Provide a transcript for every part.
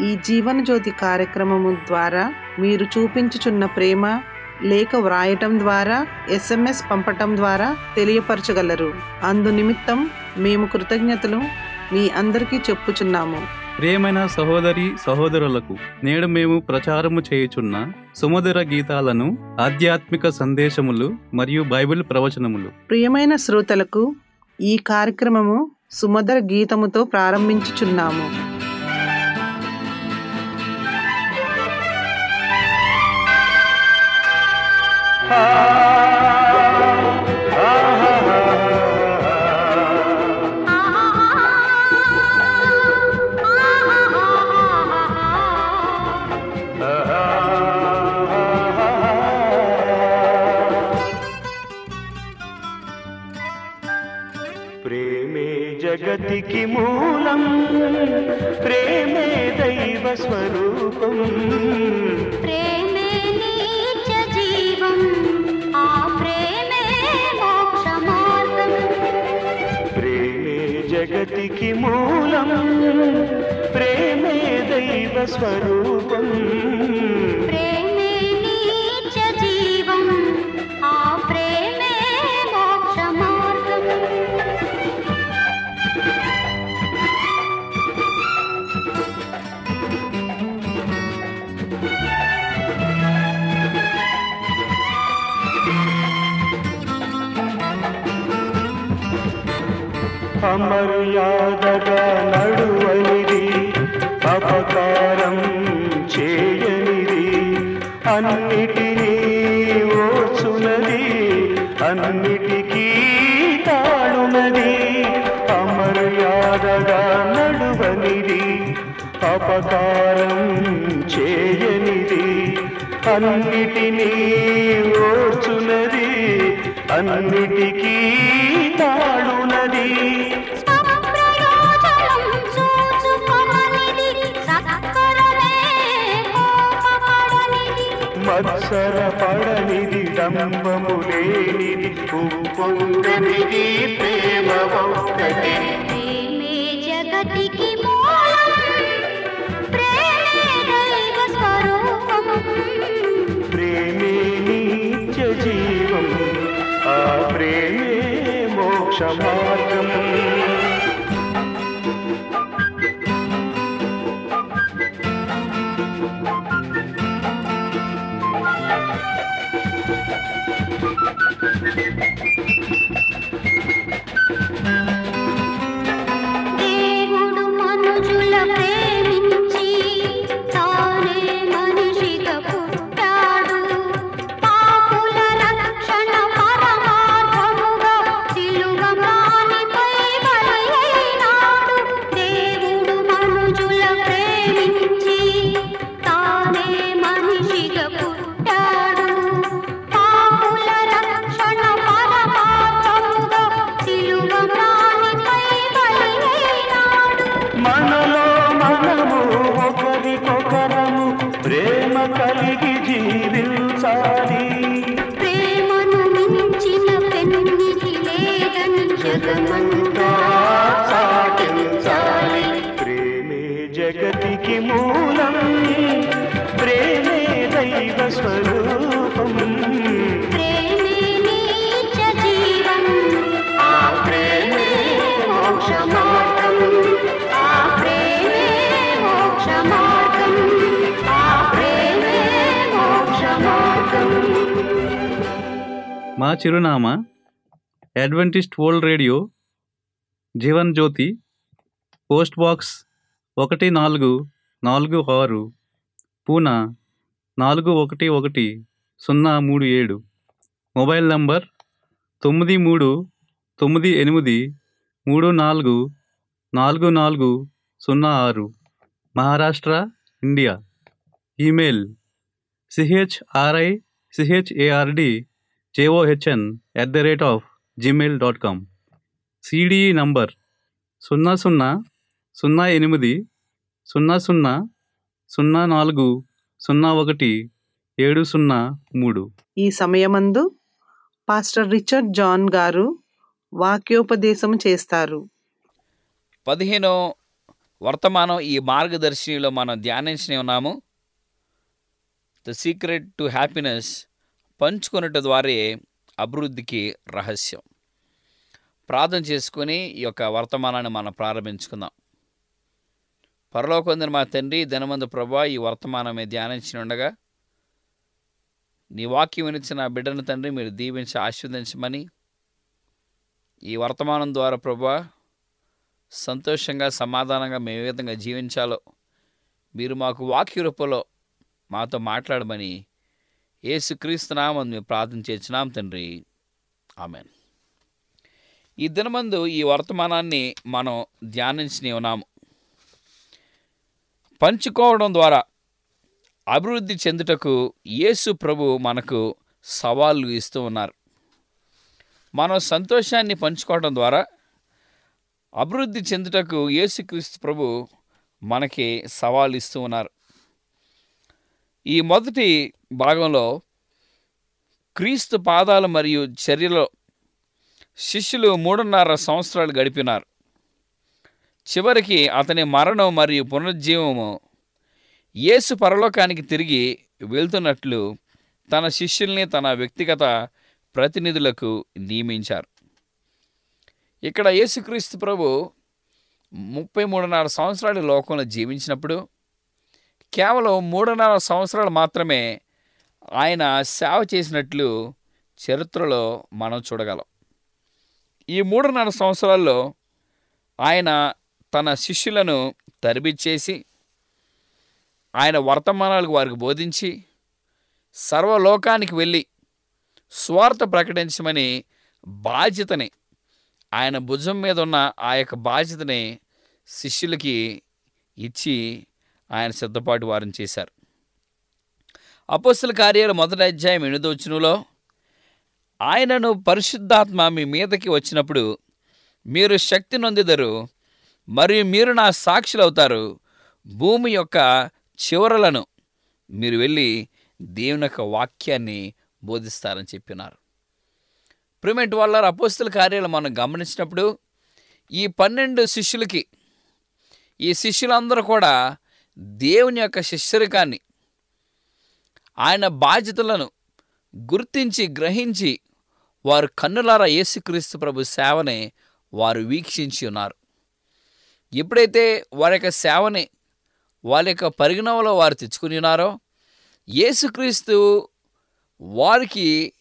ఈ జీవన జ్యోతి కార్యక్రమము ద్వారా మీరు చూపించుచున్న ప్రేమ లేఖ వ్రాయటం ద్వారా ఎస్ఎంఎస్ పంపటం ద్వారా తెలియపరచగలరు. అందు నిమిత్తం మేము కృతజ్ఞతలు మీ అందరికీ చెప్పుచున్నాము. ప్రియమైన సహోదరి సహోదరులకు నేడు మేము ప్రచారము చేయుచున్న సుమధుర గీతాలను ఆధ్యాత్మిక సందేశములు మరియు బైబిల్ ప్రవచనములు. ప్రియమైన శ్రోతలకు ఈ కార్యక్రమము సుమధుర గీతముతో ప్రారంభించుచున్నాము. జగతికి మూలం ప్రేమే దైవ స్వరూపం సృష్టికి మూలం ప్రేమే దైవ స్వరూపం. ప్రేమ అమర్యాదగా నడువనిది అపకారం చేయనిది. అన్నిటినీ ఓర్చునది అన్నిటికీ తాళునది. అమర్యాదగా నడువనిది అపకారం చేయనిది. అన్నిటినీ ఓర్చునది అన్నిటికీ మత్సర పడనిది డంబము లేనిది ఉప్పొంగనిది ప్రేమ ఒక్కటి ప్రేమే జగతికి ప్రేమే నిత్య జీవం ఆ ప్రేమే మోక్ష మార్గం జీవించాలి ప్రేమను మించిన పెన్నిధి లేదని జగమంతా నా చిరునామా Adventist World Radio Jeevan Jyothi post box ఒకటి నాలుగు నాలుగు ఆరు పూనా నాలుగు ఒకటి ఒకటి సున్నా మూడు ఏడు. మొబైల్ నంబర్ తొమ్మిది మూడు తొమ్మిది ఎనిమిది మూడు నాలుగు నాలుగు నాలుగు సున్నా ఆరు. Maharashtra India. Email CHRI CHARD JOHN at the rate of Gmail dot com CDE number సున్నా సున్నా సున్నా ఎనిమిది సున్నా సున్నా సున్నా నాలుగు సున్నా ఒకటి ఏడు సున్నా మూడు. ఈ సమయమందు పాస్టర్ రిచర్డ్ జాన్ గారు వాక్యోపదేశం చేస్తారు. పదిహేనో వర్తమానం ఈ మార్గదర్శినిలో మనం ధ్యానించనే ఉన్నాము. ద సీక్రెట్ టు హ్యాపీనెస్ పంచుకొనుట ద్వారా అభివృద్ధికి రహస్యం. ప్రార్థన చేసుకొని ఈ యొక్క వర్తమానాన్ని మనం ప్రారంభించుకుందాం. పరలోకొందిన మా తండ్రి ధనమందు ప్రభా ఈ వర్తమానమే ధ్యానించి ఉండగా నీ వాక్యం వినిచిన బిడ్డను తండ్రి మీరు దీవించి ఆశీర్వదించమని ఈ వర్తమానం ద్వారా ప్రభా సంతోషంగా సమాధానంగా మేము ఏ విధంగా జీవించాలో మీరు మాకు వాక్య రూపంలో మాతో మాట్లాడమని ఏసుక్రీస్తునామని మేము ప్రార్థన చేసినాం తండ్రి. ఆమెన్. ఈ దినమందు ఈ వర్తమానాన్ని మనం ధ్యానించి ఉన్నాము పంచుకోవడం ద్వారా అభివృద్ధి చెందుటకు యేసు ప్రభు మనకు సవాళ్ళు ఇస్తూ ఉన్నారు. మనం సంతోషాన్ని పంచుకోవడం ద్వారా అభివృద్ధి చెందుటకు యేసుక్రీస్తు ప్రభు మనకి సవాలు ఇస్తూ ఉన్నారు. ఈ మొదటి భాగంలో క్రీస్తు పాదాలు మరియు చర్యలో శిష్యులు మూడున్నర సంవత్సరాలు గడిపినారు. చివరికి అతని మరణం మరియు పునరుజ్జీవము యేసు పరలోకానికి తిరిగి వెళ్తున్నట్లు తన శిష్యుల్ని తన వ్యక్తిగత ప్రతినిధులకు నియమించారు. ఇక్కడ యేసుక్రీస్తు ప్రభు ముప్పై మూడున్నర సంవత్సరాలు లోకంలో జీవించినప్పుడు కేవలం మూడున్నర సంవత్సరాలు మాత్రమే ఆయన సేవ చేసినట్లు చరిత్రలో మనం చూడగలం. ఈ మూడున్నర సంవత్సరాల్లో ఆయన తన శిష్యులను తరబిచ్చేసి ఆయన వర్తమానాలకు వారికి బోధించి సర్వలోకానికి వెళ్ళి స్వార్థ ప్రకటించమని బాధ్యతని ఆయన భుజం మీద ఉన్న ఆ యొక్క బాధ్యతని శిష్యులకి ఇచ్చి ఆయన సిద్ధపాటు వారిని చేశారు. అపోస్తుల కార్యాలు మొదటి అధ్యాయం ఎనిమిదవచనంలో ఆయనను పరిశుద్ధాత్మ మీ మీదకి వచ్చినప్పుడు మీరు శక్తి నొందిదరు మరియు మీరు నా సాక్షులు అవుతారు భూమి యొక్క చివరలను మీరు వెళ్ళి దేవుని యొక్క వాక్యాన్ని బోధిస్తారని చెప్పినారు. ప్రిమెంట్ వల్ల అపోస్తుల కార్యాలు మనం గమనించినప్పుడు ఈ పన్నెండు శిష్యులకి ఈ శిష్యులందరూ కూడా దేవుని యొక్క శిష్యరికాన్ని ఆయన బాధ్యతలను గుర్తించి గ్రహించి వారు కన్నులారా యేసుక్రీస్తు ప్రభు సేవని వారు వీక్షించి ఉన్నారు. ఎప్పుడైతే వారి యొక్క సేవని వారి యొక్క పరిగణంలో వారు తెచ్చుకుని ఉన్నారో యేసుక్రీస్తు వారికి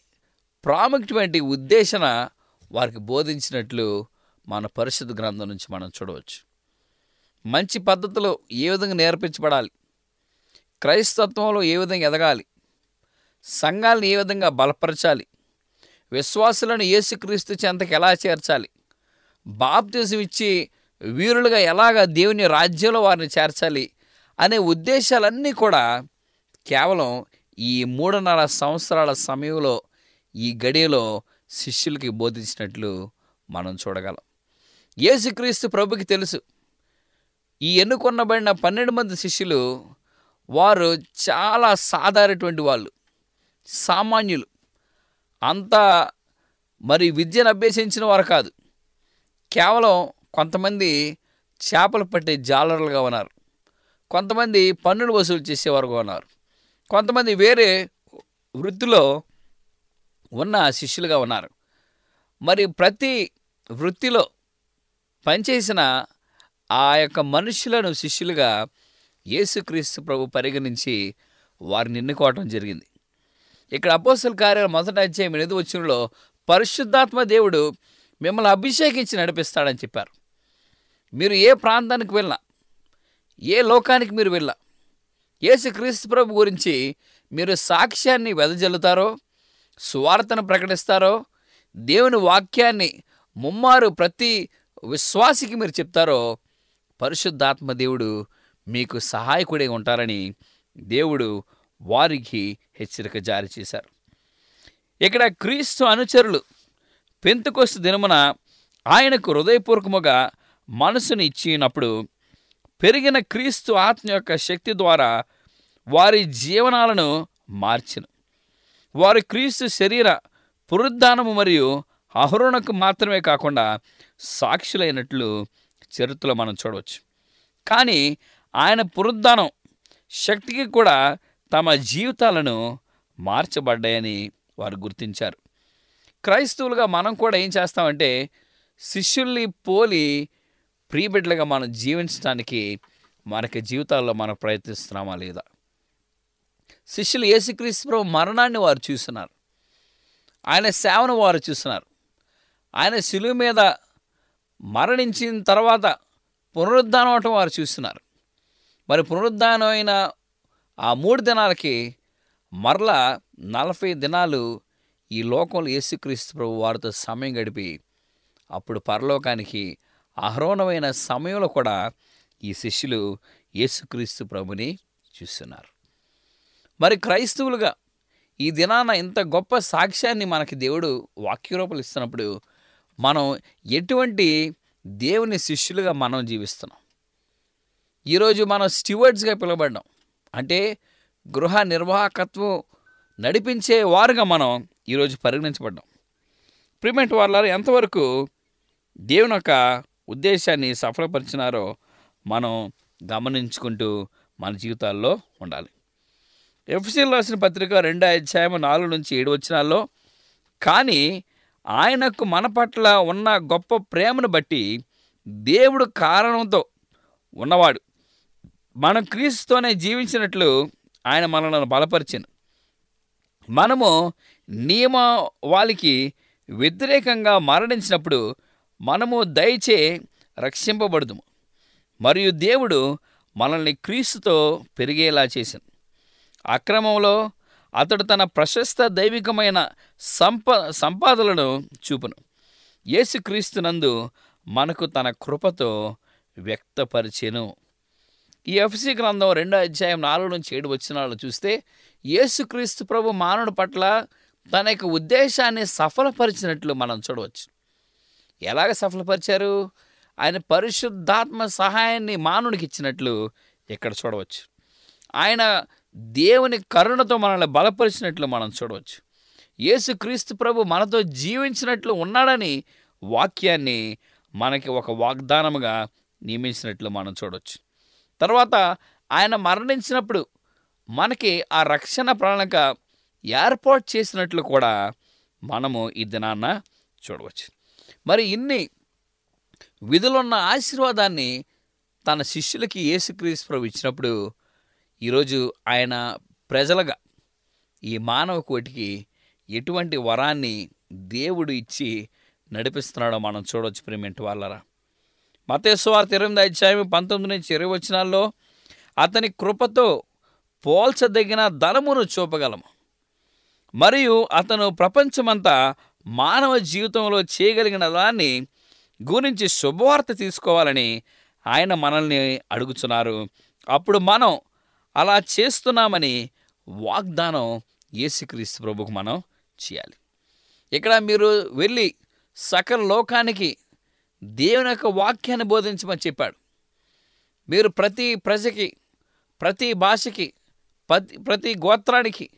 ప్రాముఖ్యమైన ఉద్దేశన వారికి బోధించినట్లు మన పరిశుద్ధ గ్రంథం నుంచి మనం చూడవచ్చు. మంచి పద్ధతిలో ఏ విధంగా నేర్పించబడాలి? క్రైస్తత్వంలో ఏ విధంగా ఎదగాలి? సంఘాలను ఏ విధంగా బలపరచాలి? విశ్వాసులను యేసుక్రీస్తు చెంతకు ఎలా చేర్చాలి? బాప్తిజం ఇచ్చి వీరులుగా ఎలాగ దేవుని రాజ్యంలో వారిని చేర్చాలి అనే ఉద్దేశాలన్నీ కూడా కేవలం ఈ మూడున్నర సంవత్సరాల సమయంలో ఈ గడియలో శిష్యులకి బోధించినట్లు మనం చూడగలం. యేసుక్రీస్తు ప్రభుకి తెలుసు. ఈ ఎన్నుకొనబడిన పన్నెండు మంది శిష్యులు వారు చాలా సాధారణటువంటి వాళ్ళు సామాన్యులు. అంత మరి విద్యను అభ్యసించిన వారు కాదు. కేవలం కొంతమంది చేపలు పట్టే జాలరులుగా ఉన్నారు. కొంతమంది పన్నులు వసూలు చేసేవారుగా ఉన్నారు. కొంతమంది వేరే వృత్తిలో ఉన్న శిష్యులుగా ఉన్నారు. మరి ప్రతి వృత్తిలో పనిచేసిన ఆ యొక్క మనుషులను శిష్యులుగా యేసుక్రీస్తు ప్రభు పరిగణించి వారిని ఎన్నుకోవటం జరిగింది. ఇక్కడ అపోసల కార్యాలు మొదట అధ్యాయం ఎనిమిది వచ్చినలో పరిశుద్ధాత్మ దేవుడు మిమ్మల్ని అభిషేకించి నడిపిస్తాడని చెప్పారు. మీరు ఏ ప్రాంతానికి వెళ్ళినా ఏ లోకానికి మీరు వెళ్ళా యేసుక్రీస్తు ప్రభు గురించి మీరు సాక్ష్యాన్ని వెదజల్లుతారో సువార్తను ప్రకటిస్తారో దేవుని వాక్యాన్ని ముమ్మారు ప్రతి విశ్వాసికి మీరు చెప్తారో పరిశుద్ధాత్మ దేవుడు మీకు సహాయకుడే ఉంటారని దేవుడు వారికి హెచ్చరిక జారీ చేశారు. ఇక్కడ క్రీస్తు అనుచరులు పెంతుకొస్తు దినమున ఆయనకు హృదయపూర్వకముగా మనసుని ఇచ్చినప్పుడు పెరిగిన క్రీస్తు ఆత్మ యొక్క శక్తి ద్వారా వారి జీవనాలను మార్చిన. వారి క్రీస్తు శరీర పునరుద్ధానము మరియు అహరుణకు మాత్రమే కాకుండా సాక్షులైనట్లు చరిత్రలో మనం చూడవచ్చు. కానీ ఆయన పునరుద్ధానం శక్తికి కూడా తమ జీవితాలను మార్చబడ్డాయని వారు గుర్తించారు. క్రైస్తవులుగా మనం కూడా ఏం చేస్తామంటే శిష్యుల్ని పోలి ప్రీబిడ్లుగా మనం జీవించడానికి మనకి జీవితాల్లో మనం ప్రయత్నిస్తున్నామా లేదా? శిష్యులు యేసుక్రీస్తు మరణాన్ని వారు చూస్తున్నారు. ఆయన సేవను వారు చూస్తున్నారు. ఆయన శిలువు మీద మరణించిన తర్వాత పునరుద్ధానం అవటం వారు చూస్తున్నారు. మరి పునరుద్ధానం అయిన ఆ మూడు దినాలకి మరలా నలభై దినాలు ఈ లోకంలో యేసుక్రీస్తు ప్రభు వారితో సమయం గడిపి అప్పుడు పరలోకానికి అహరోణమైన సమయంలో కూడా ఈ శిష్యులు యేసుక్రీస్తు ప్రభుని చూస్తున్నారు. మరి క్రైస్తవులుగా ఈ దినాన ఇంత గొప్ప సాక్ష్యాన్ని మనకి దేవుడు వాక్యరూపలు ఇస్తున్నప్పుడు మనం ఎటువంటి దేవుని శిష్యులుగా మనం జీవిస్తున్నాం? ఈరోజు మనం స్టివర్డ్స్గా పిలువబడ్డాం. అంటే గృహ నిర్వాహకత్వం నడిపించే వారుగా మనం ఈరోజు పరిగణించబడ్డాం. ప్రిమెంట్ వాళ్ళ ఎంతవరకు దేవుని యొక్క ఉద్దేశాన్ని సఫలపరిచినారో మనం గమనించుకుంటూ మన జీవితాల్లో ఉండాలి. ఎఫ్సీలు రాసిన పత్రిక రెండో అధ్యాయం నాలుగు నుంచి ఏడు వచ్చినాల్లో కానీ ఆయనకు మన పట్ల ఉన్న గొప్ప ప్రేమను బట్టి దేవుడు కారణంతో ఉన్నవాడు మనం క్రీస్తుతోనే జీవించినట్లు ఆయన మనల్ని బలపరిచిన మనము నియమ వాళ్ళకి వ్యతిరేకంగా మరణించినప్పుడు మనము దయచే రక్షింపబడుదుము. మరియు దేవుడు మనల్ని క్రీస్తుతో పెరిగేలా చేసింది అక్రమంలో అతడు తన ప్రశస్త దైవికమైన సంప సంపాదనలను చూపును. యేసుక్రీస్తునందు మనకు తన కృపతో వ్యక్తపరిచెను. ఈ ఎఫ్సి గ్రంథం రెండో అధ్యాయం నాలుగు నుంచి ఏడు వచ్చినాలు చూస్తే యేసుక్రీస్తు ప్రభు మానవుడి పట్ల తన యొక్క ఉద్దేశాన్ని సఫలపరిచినట్లు మనం చూడవచ్చు. ఎలాగ సఫలపరిచారు? ఆయన పరిశుద్ధాత్మ సహాయాన్ని మానవునికి ఇచ్చినట్లు ఇక్కడ చూడవచ్చు. ఆయన దేవుని కరుణతో మనల్ని బలపరిచినట్లు మనం చూడవచ్చు. యేసుక్రీస్తు ప్రభు మనతో జీవించినట్లు ఉన్నాడని వాక్యాన్ని మనకి ఒక వాగ్దానముగా నియమించినట్లు మనం చూడవచ్చు. తర్వాత ఆయన మరణించినప్పుడు మనకి ఆ రక్షణ ప్రణాళిక ఏర్పాటు చేసినట్లు కూడా మనము ఈ దినాన్న చూడవచ్చు. మరి ఇన్ని విధులున్న ఆశీర్వాదాన్ని తన శిష్యులకి యేసుక్రీస్తు ప్రభు ఇచ్చినప్పుడు ఈరోజు ఆయన ప్రజలుగా ఈ మానవ కోటికి ఎటువంటి వరాన్ని దేవుడు ఇచ్చి నడిపిస్తున్నాడో మనం చూడవచ్చు ప్రేమింటి వాళ్ళరా మతేశ్వార్త ఇరవై అధ్యాయం పంతొమ్మిది నుంచి ఇరవై వచ్చినాల్లో అతని కృపతో పోల్చదగిన ధనమును చూపగలము. మరియు అతను ప్రపంచమంతా మానవ జీవితంలో చేయగలిగిన దాన్ని గురించి శుభవార్త తీసుకోవాలని ఆయన మనల్ని అడుగుతున్నారు అప్పుడు మనం అలా చేస్తున్నామని వాగ్దానం యేసుక్రీస్తు ప్రభుకు మనం చేయాలి. ఇక్కడ మీరు వెళ్ళి సకల లోకానికి దేవుని యొక్క వాక్యాన్ని బోధించమని చెప్పాడు. మీరు ప్రతి ప్రజకి ప్రతి భాషకి ప్రతి ప్రతి గోత్రానికి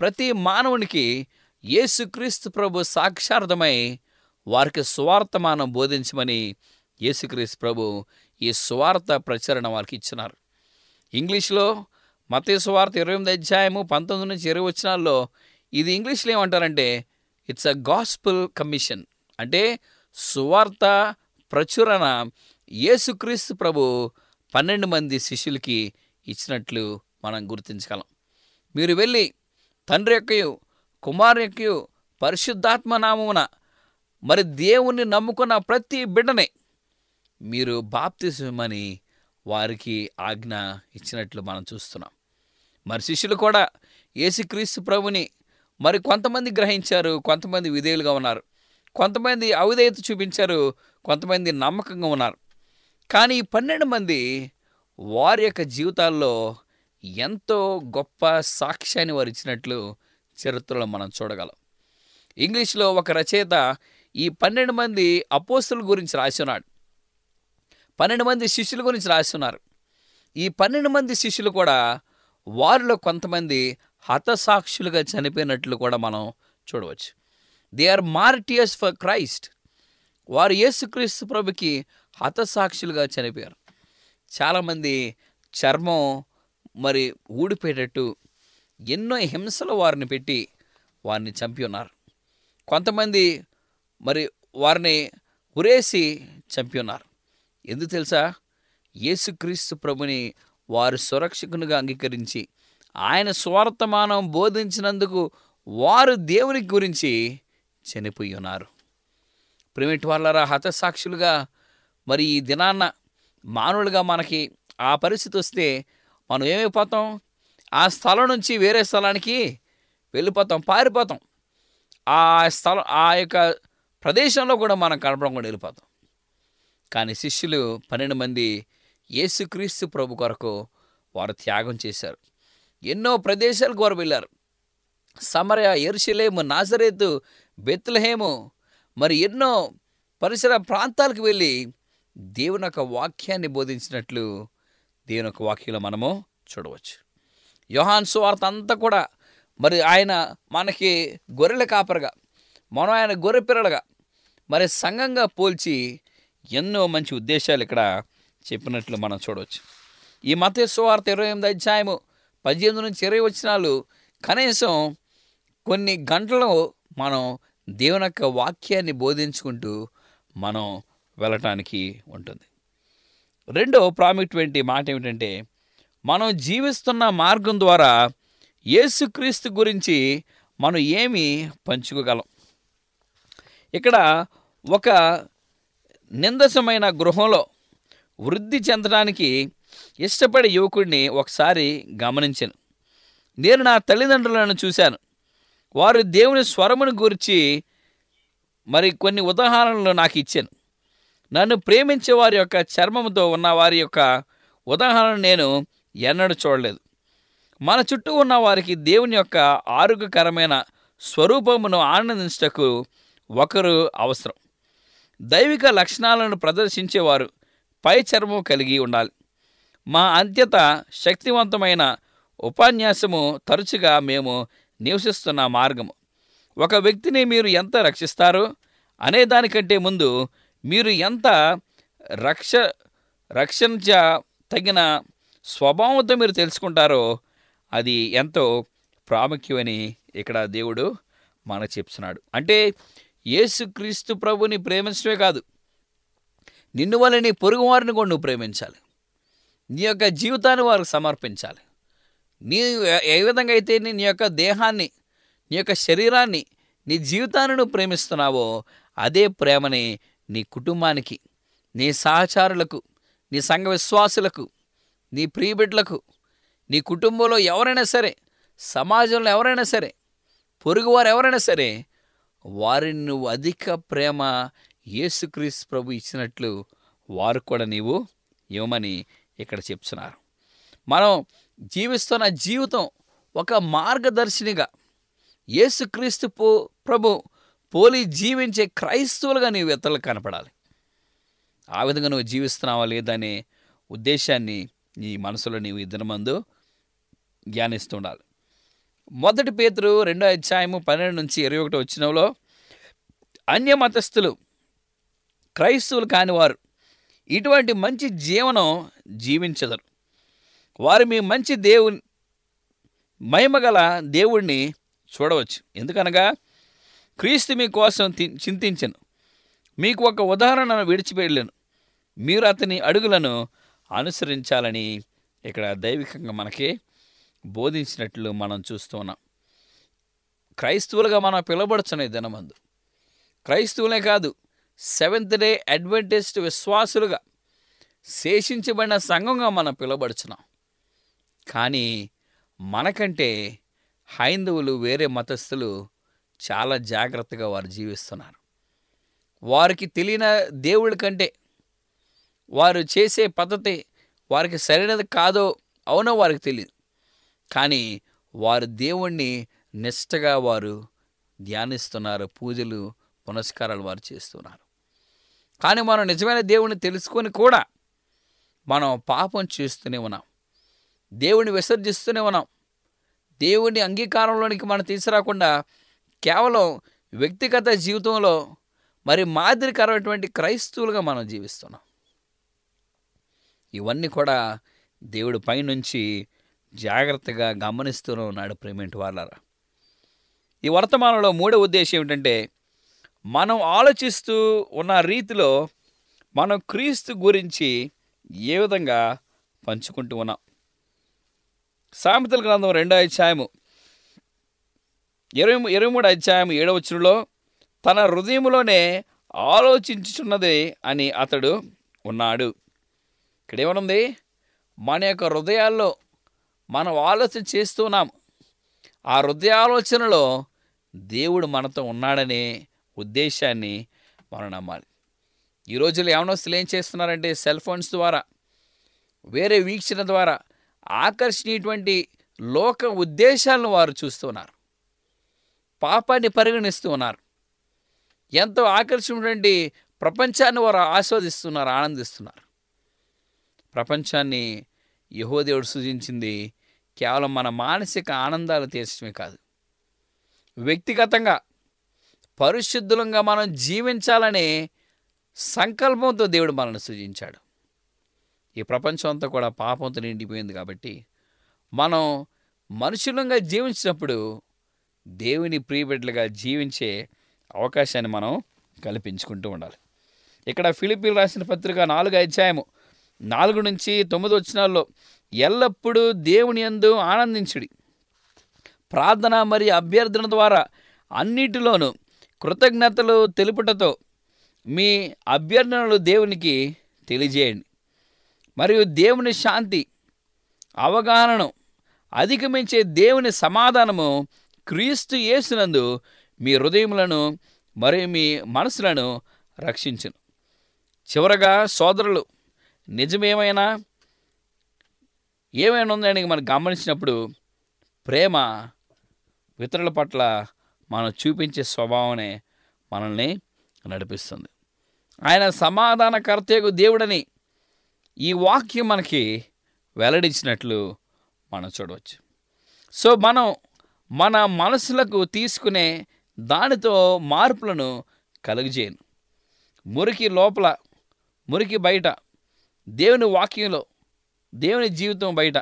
ప్రతి మానవునికి యేసుక్రీస్తు ప్రభు సాక్షార్థమై వారికి స్వార్థమానం బోధించమని యేసుక్రీస్తు ప్రభు ఈ స్వార్థ ప్రచురణ వారికి ఇచ్చినారు. ఇంగ్లీష్లో మత స్వార్థ ఇరవై ఎనిమిది అధ్యాయము పంతొమ్మిది నుంచి ఇరవై వచ్చినాల్లో ఇది ఇంగ్లీష్లో ఏమంటారంటే ఇట్స్ అ గాస్పుల్ కమిషన్ అంటే సువార్త ప్రచురణ యేసుక్రీస్తు ప్రభు పన్నెండు మంది శిష్యులకి ఇచ్చినట్లు మనం గుర్తించగలం. మీరు వెళ్ళి తండ్రి యొక్క యొక్కయు పరిశుద్ధాత్మ నామమున మరి దేవుణ్ణి నమ్ముకున్న ప్రతి బిడ్డనే మీరు బాప్తిజమని వారికి ఆజ్ఞ ఇచ్చినట్లు మనం చూస్తున్నాం. మరి శిష్యులు కూడా యేసుక్రీస్తు ప్రభుని మరి కొంతమంది గ్రహించారు కొంతమంది విధేయులుగా ఉన్నారు. కొంతమంది అవిధేయత చూపించారు కొంతమంది నమ్మకంగా ఉన్నారు. కానీ ఈ పన్నెండు మంది వారి యొక్క జీవితాల్లో ఎంతో గొప్ప సాక్ష్యాన్ని వారు ఇచ్చినట్లు చరిత్రలో మనం చూడగలం. ఇంగ్లీష్లో ఒక రచయిత ఈ పన్నెండు మంది అపోస్తుల గురించి రాసి ఉన్నాడు. పన్నెండు మంది శిష్యుల గురించి రాసి ఉన్నారు. ఈ పన్నెండు మంది శిష్యులు కూడా వారిలో కొంతమంది హతసాక్షులుగా చనిపోయినట్లు కూడా మనం చూడవచ్చు. They are martyrs for Christ వారు యేసుక్రీస్తు ప్రభుకి హతసాక్షులుగా చనిపోయారు. చాలామంది చర్మం మరి ఊడిపోయేటట్టు ఎన్నో హింసలు వారిని పెట్టి వారిని చంపి ఉన్నారు. కొంతమంది మరి వారిని ఉరేసి చంపి ఉన్నారు. ఎందుకు తెలుసా? యేసుక్రీస్తు ప్రభుని వారు సురక్షకునిగా అంగీకరించి ఆయన స్వార్థమానం బోధించినందుకు వారు దేవుని గురించి చనిపోయి ఉన్నారు ప్రిమిట్ వాళ్ళరా హతసాక్షులుగా మరి ఈ దినాన్న మానవులుగా మనకి ఆ పరిస్థితి వస్తే మనం ఏమైపోతాం? ఆ స్థలం నుంచి వేరే స్థలానికి వెళ్ళిపోతాం పారిపోతాం. ఆ స్థలం ఆ యొక్క ప్రదేశంలో కూడా మనం కనపడకుండా వెళ్ళిపోతాం. కానీ శిష్యులు పన్నెండు మంది యేసుక్రీస్తు ప్రభు కొరకు వారు త్యాగం చేశారు. ఎన్నో ప్రదేశాలకు వారు వెళ్ళారు. సమరయ ఎరుషలేము నాజరేతు బెత్లహేము. మరి ఎన్నో పరిసర ప్రాంతాలకు వెళ్ళి దేవుని యొక్క వాక్యాన్ని బోధించినట్లు దేవుని యొక్క వాక్యంలో మనము చూడవచ్చు. యోహాన్ సువార్త అంతా కూడా మరి ఆయన మనకి గొర్రెల కాపరగా మనం ఆయన గొర్రె పిల్లలుగా మరి సంఘంగా పోల్చి ఎన్నో మంచి ఉద్దేశాలు ఇక్కడ చెప్పినట్లు మనం చూడవచ్చు. ఈ మత సువార్త ఇరవై ఎనిమిది అధ్యాయము పద్దెనిమిది నుంచి ఇరవై వచ్చినాలు కనీసం కొన్ని గంటలు మనం దేవుని యొక్క వాక్యాన్ని బోధించుకుంటూ మనం వెళ్ళటానికి ఉంటుంది. రెండో ప్రాముఖ్యమైన మాట ఏమిటంటే మనం జీవిస్తున్న మార్గం ద్వారా యేసుక్రీస్తు గురించి మనం ఏమి పంచుకోగలం. ఇక్కడ ఒక నిందసమైన గృహంలో వృద్ధి చెందడానికి ఇష్టపడే యువకుడిని ఒకసారి గమనించాను. నేను నా తల్లిదండ్రులను చూశాను. వారు దేవుని స్వరమును గురించి మరి కొన్ని ఉదాహరణలు నాకు ఇచ్చాను. నన్ను ప్రేమించే వారి యొక్క చర్మముతో ఉన్న వారి యొక్క ఉదాహరణ నేను ఎన్నడూ చూడలేదు. మన చుట్టూ ఉన్న వారికి దేవుని యొక్క ఆరోగ్యకరమైన స్వరూపమును ఆనందించటకు ఒకరు అవసరం. దైవిక లక్షణాలను ప్రదర్శించేవారు పై చర్మం కలిగి ఉండాలి. మా అంత్యత శక్తివంతమైన ఉపన్యాసము తరచుగా మేము నివసిస్తున్న మార్గము. ఒక వ్యక్తిని మీరు ఎంత రక్షిస్తారో? అనే దానికంటే ముందు మీరు ఎంత రక్ష రక్షించ తగిన స్వభావంతో మీరు తెలుసుకుంటారో అది ఎంతో ప్రాముఖ్యమని ఇక్కడ దేవుడు మనకు చెప్తున్నాడు. అంటే యేసుక్రీస్తు ప్రభుని ప్రేమించడమే కాదు నిన్ను వల్ల నీ పొరుగు వారిని కూడా నువ్వు ప్రేమించాలి. నీ యొక్క జీవితాన్ని వారికి సమర్పించాలి. నీ ఏ విధంగా అయితే నీ నీ యొక్క దేహాన్ని నీ యొక్క శరీరాన్ని నీ జీవితాన్ని నువ్వు ప్రేమిస్తున్నావో అదే ప్రేమని నీ కుటుంబానికి నీ సహచారులకు నీ సంఘ విశ్వాసులకు నీ ప్రియబిడ్డలకు నీ కుటుంబంలో ఎవరైనా సరే సమాజంలో ఎవరైనా సరే పొరుగువారు ఎవరైనా సరే వారిని నువ్వు అధిక ప్రేమ యేసుక్రీస్ ప్రభు ఇచ్చినట్లు వారు కూడా నీవు ఇవ్వమని ఇక్కడ చెప్తున్నారు. మనం జీవిస్తున్న జీవితం ఒక మార్గదర్శినిగా యేసుక్రీస్తు పో ప్రభు పోలి జీవించే క్రైస్తవులుగా నీవు ఇతరులకు కనపడాలి. ఆ విధంగా నువ్వు జీవిస్తున్నావా లేదనే ఉద్దేశాన్ని నీ మనసులో నీవు ఇద్దరి మందు ధ్యానిస్తుండాలి. మొదటి పేతురు రెండో అధ్యాయము పన్నెండు నుంచి ఇరవై ఒకటి వచ్చినలో అన్య మతస్థులు క్రైస్తవులు కానివారు ఇటువంటి మంచి జీవనం జీవించదరు. వారు మీ మంచి దేవుని మహిమగల దేవుణ్ణి చూడవచ్చు. ఎందుకనగా క్రీస్తు మీ కోసం చింతించను. మీకు ఒక ఉదాహరణను విడిచిపెళ్ళను మీరు అతని అడుగులను అనుసరించాలని ఇక్కడ దైవికంగా మనకి బోధించినట్లు మనం చూస్తున్నాం క్రైస్తవులుగా మనం పిలబడుచున్న దినమందు. క్రైస్తవులే కాదు సెవెంత్ డే అడ్వెంటిస్ట్ విశ్వాసులుగా శేషించబడిన సంఘంగా మనం పిలబడుచున్నాం కానీ మనకంటే హైందవులు వేరే మతస్థులు చాలా జాగ్రత్తగా వారు జీవిస్తున్నారు. వారికి తెలియన దేవుడి కంటే వారు చేసే పద్ధతి వారికి సరైనది కాదో అవునో వారికి తెలియదు కానీ వారు దేవుణ్ణి నిష్టగా వారు ధ్యానిస్తున్నారు పూజలు పునస్కారాలు వారు చేస్తున్నారు. కానీ మనం నిజమైన దేవుణ్ణి తెలుసుకొని కూడా మనం పాపం చేస్తూనే ఉన్నాం. దేవుణ్ణి విసర్జిస్తూనే ఉన్నాం. దేవుని అంగీకారంలోనికి మనం తీసుకురాకుండా కేవలం వ్యక్తిగత జీవితంలో మరి మాదిరికరమైనటువంటి క్రైస్తవులుగా మనం జీవిస్తున్నాం. ఇవన్నీ కూడా దేవుడు పైనుంచి జాగ్రత్తగా గమనిస్తూనే ఉన్నాడు ప్రేమెంట్ వాళ్ళరా ఈ వర్తమానంలో మూడో ఉద్దేశం ఏమిటంటే మనం ఆలోచిస్తూ ఉన్న రీతిలో మనం క్రీస్తు గురించి ఏ విధంగా పంచుకుంటూ ఉన్నాం. సామెతల గ్రంథం రెండో అధ్యాయము. ఇరవై ఇరవై మూడు అధ్యాయం ఏడవచనంలో తన హృదయంలోనే ఆలోచించుచున్నది అని అతడు ఉన్నాడు. ఇక్కడ ఏమనుంది మన యొక్క హృదయాల్లో మనం ఆలోచన చేస్తున్నాం ఆ హృదయాలోచనలో దేవుడు మనతో ఉన్నాడనే ఉద్దేశాన్ని మనం నమ్మాలి. ఈ రోజుల్లో యవనస్తులు ఏం చేస్తున్నారంటే సెల్ ఫోన్స్ ద్వారా వేరే వీక్షణ ద్వారా ఆకర్షణీయటువంటి లోక ఉద్దేశాలను వారు చూస్తున్నారు. పాపాన్ని పరిగణిస్తూ ఉన్నారు. ఎంతో ఆకర్షణటువంటి ప్రపంచాన్ని వారు ఆస్వాదిస్తున్నారు ఆనందిస్తున్నారు. ప్రపంచాన్ని యహోదేవుడు సృజించింది కేవలం మన మానసిక ఆనందాలు తీర్చడమే కాదు. వ్యక్తిగతంగా పరిశుద్ధులంగా మనం జీవించాలనే సంకల్పంతో దేవుడు మనల్ని సృజించాడు. ఈ ప్రపంచం అంతా కూడా పాపంతో నిండిపోయింది కాబట్టి మనం మనుషులంగా జీవించినప్పుడు దేవుని ప్రియబిడ్డలుగా జీవించే అవకాశాన్ని మనం కల్పించుకుంటూ ఉండాలి. ఇక్కడ ఫిలిపీలు రాసిన పత్రిక నాలుగు అధ్యాయము నాలుగు నుంచి తొమ్మిది వచ్చినాల్లో ఎల్లప్పుడూ దేవుని యందు ఆనందించుడి. ప్రార్థన మరియు అభ్యర్థన ద్వారా అన్నిటిలోనూ కృతజ్ఞతలు తెలుపుటతో మీ అభ్యర్థనలు దేవునికి తెలియజేయండి. మరియు దేవుని శాంతి అవగాహనను అధిగమించే దేవుని సమాధానము క్రీస్తు యేసునందు మీ హృదయములను మరియు మీ మనసులను రక్షించును. చివరగా సోదరులు నిజమేమైనా? ఏమైనా ఉందని మనం గమనించినప్పుడు ప్రేమ ఇతరుల పట్ల మనం చూపించే స్వభావమే మనల్ని నడిపిస్తుంది. ఆయన సమాధానకర్తయకు దేవుడని ఈ వాక్యం మనకి వెల్లడించినట్లు మనం చూడవచ్చు. సో మనం మన మనసులకు తీసుకునే దానితో మార్పులను కలుగజేయను. మురికి లోపల మురికి బయట దేవుని వాక్యంలో దేవుని జీవితం బయట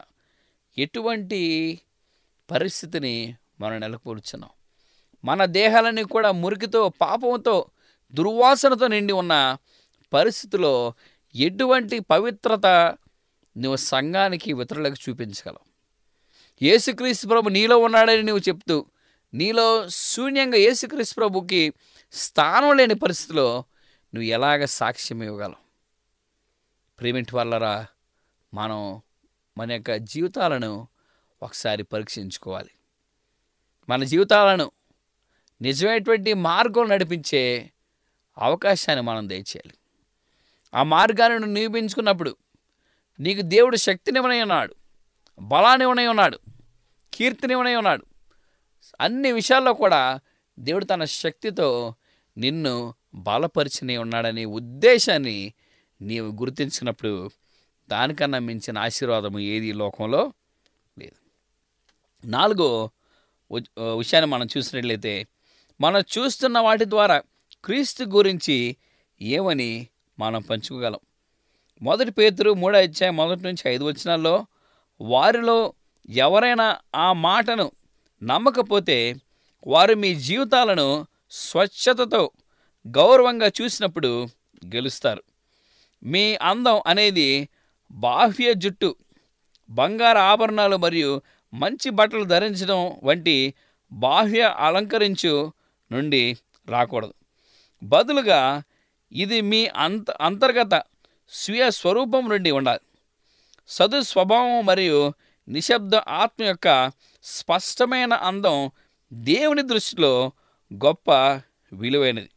ఎటువంటి పరిస్థితిని మనం నెలకొల్చున్నాం మన దేహాలన్నీ కూడా మురికితో పాపంతో దుర్వాసనతో నిండి ఉన్న పరిస్థితిలో ఎటువంటి పవిత్రత నువ్వు సంఘానికి ఇతరులకు చూపించగలవు. యేసుక్రీస్తు ప్రభు నీలో ఉన్నాడని నువ్వు చెప్తూ నీలో శూన్యంగా యేసుక్రీస్తు ప్రభుకి స్థానం లేని పరిస్థితిలో నువ్వు ఎలాగ సాక్ష్యం ఇవ్వగలవు? ప్రేమింటి వల్లరా మనం మన యొక్క జీవితాలను ఒకసారి పరీక్షించుకోవాలి. మన జీవితాలను నిజమైనటువంటి మార్గం నడిపించే అవకాశాన్ని మనం దయచేయాలి. ఆ మార్గాన్ని నిరూపించుకున్నప్పుడు నీకు దేవుడు శక్తినివనై ఉన్నాడు బలానివనై ఉన్నాడు కీర్తినివనై ఉన్నాడు. అన్ని విషయాల్లో కూడా దేవుడు తన శక్తితో నిన్ను బలపరిచినే ఉన్నాడనే ఉద్దేశాన్ని నీవు గుర్తించినప్పుడు దానికన్నా మించిన ఆశీర్వాదము ఏది లోకంలో లేదు. నాలుగో విషయాన్ని మనం చూసినట్లయితే మనం చూస్తున్న వాటి ద్వారా క్రీస్తు గురించి ఏమని మనం పంచుకోగలం. మొదటి పేతురు మూడో అధ్యాయం మొదటి నుంచి ఐదు వచనాల్లో వారిలో ఎవరైనా ఆ మాటను నమ్మకపోతే వారు మీ జీవితాలను స్వచ్ఛతతో గౌరవంగా చూసినప్పుడు గెలుస్తారు. మీ అందం అనేది బాహ్య జుట్టు బంగారు ఆభరణాలు మరియు మంచి బట్టలు ధరించడం వంటి బాహ్య అలంకరించు నుండి రాకూడదు. బదులుగా ఇది మీ అంత అంతర్గత స్వీయ స్వరూపం నుండి ఉండాలి. సదు స్వభావం మరియు నిశ్శబ్ద ఆత్మ యొక్క స్పష్టమైన అందం దేవుని దృష్టిలో గొప్ప విలువైనది.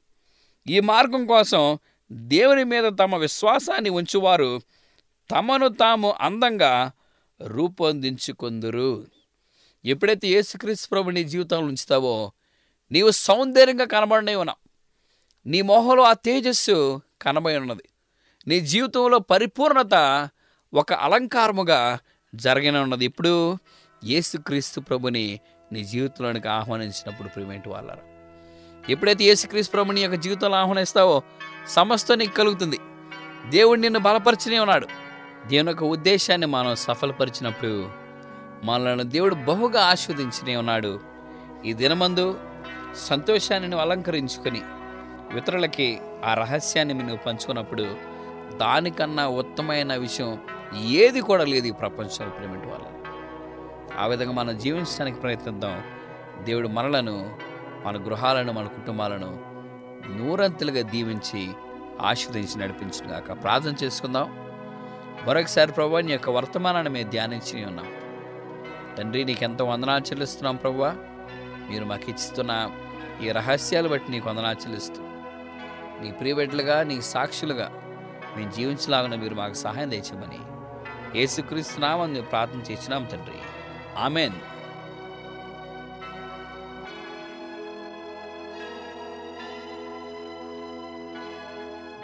ఈ మార్గం కోసం దేవుని మీద తమ విశ్వాసాన్ని ఉంచువారు తమను తాము అందంగా రూపొందించుకుందరు. ఎప్పుడైతే యేసుక్రీస్తు ప్రభు నీ జీవితంలో ఉంచుతావో నీవు సౌందర్యంగా కనబడనే ఉన్నావు. నీ మొహంలో ఆ తేజస్సు కనబడి ఉన్నది నీ జీవితంలో పరిపూర్ణత ఒక అలంకారముగా జరిగిన ఉన్నది ఇప్పుడు యేసుక్రీస్తు ప్రభుని నీ జీవితంలోనికి ఆహ్వానించినప్పుడు ప్రిమేంటి వాళ్ళ ఎప్పుడైతే యేసుక్రీస్తు ప్రభుని యొక్క జీవితంలో ఆహ్వానిస్తావో సమస్త నీకు కలుగుతుంది. దేవుడు నిన్ను బలపరిచినే ఉన్నాడు. దేవుని యొక్క ఉద్దేశాన్ని మనం సఫలపరిచినప్పుడు మనల్ని దేవుడు బహుగా ఆస్వాదించినే ఉన్నాడు. ఈ దినమందు సంతోషాన్ని అలంకరించుకొని ఇతరులకి ఆ రహస్యాన్ని నువ్వు పంచుకున్నప్పుడు దానికన్నా ఉత్తమైన విషయం ఏది కూడా లేదు ఈ ప్రపంచంలో ప్రేమిటి వాళ్ళ ఆ విధంగా మనం జీవించడానికి ప్రయత్నిద్దాం. దేవుడు మనలను మన గృహాలను మన కుటుంబాలను నూరంతులుగా దీవించి ఆశీర్వదించి నడిపించిన గాక ప్రార్థన చేసుకుందాం. మరొకసారి ప్రభు నీ యొక్క వర్తమానాన్ని మేము ధ్యానించి ఉన్నాం. తండ్రి నీకు ఎంతో వందనాలు చెల్లిస్తున్నాం ప్రభు. మీరు మాకు ఇస్తున్న ఈ రహస్యాలు బట్టి నీకు వందనాలు చెల్లిస్తున్నాం నీ ప్రియబిడ్డలుగా నీ సాక్షులుగా మేము జీవించలాగిన మీరు మాకు సహాయం తెచ్చమని ఏసుక్రీస్తున్నామని మేము ప్రార్థన చేసినాం తండ్రి. ఆమెన్.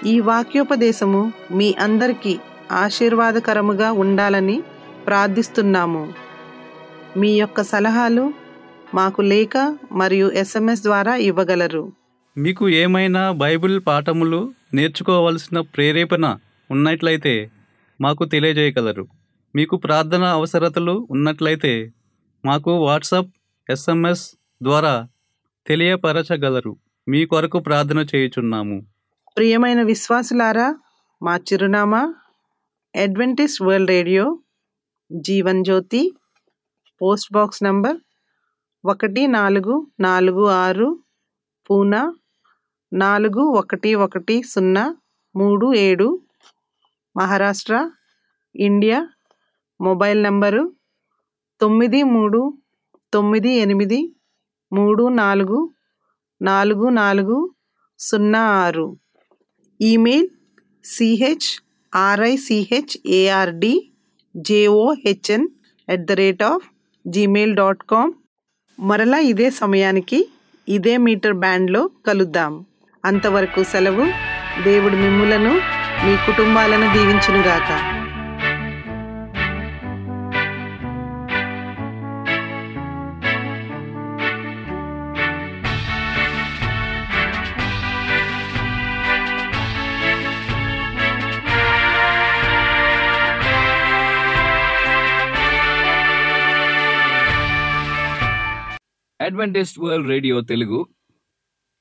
ఈ వాక్యోపదేశము మీ అందరికీ ఆశీర్వాదకరముగా ఉండాలని ప్రార్థిస్తున్నాము. మీ యొక్క సలహాలు మాకు లేఖ మరియు ఎస్ఎంఎస్ ద్వారా ఇవ్వగలరు. మీకు ఏమైనా బైబిల్ పాఠములు నేర్చుకోవలసిన ప్రేరేపణ ఉన్నట్లయితే మాకు తెలియజేయగలరు. మీకు ప్రార్థన అవసరతలు ఉన్నట్లయితే మాకు వాట్సాప్ ఎస్ఎంఎస్ ద్వారా తెలియపరచగలరు. మీ కొరకు ప్రార్థన చేయుచున్నాము. ప్రియమైన విశ్వాసులారా మా చిరునామా Adventist World Radio Jeevan Jyothi post box number ఒకటి నాలుగు నాలుగు ఆరు పూనా నాలుగు ఒకటి ఒకటి సున్నా మూడు ఏడు. మహారాష్ట్ర ఇండియా మొబైల్ నంబరు తొమ్మిది మూడు తొమ్మిది ఎనిమిది మూడు నాలుగు నాలుగు నాలుగు సున్నా ఆరు. Email CH RICH ARD JOHN at the rate of Gmail dot com మరలా ఇదే సమయానికి ఇదే మీటర్ బ్యాండ్లో కలుద్దాం. అంతవరకు సెలవు దేవుడు మిమ్ములను మీ కుటుంబాలను దీవించునుగాక. Advantage world radio Telugu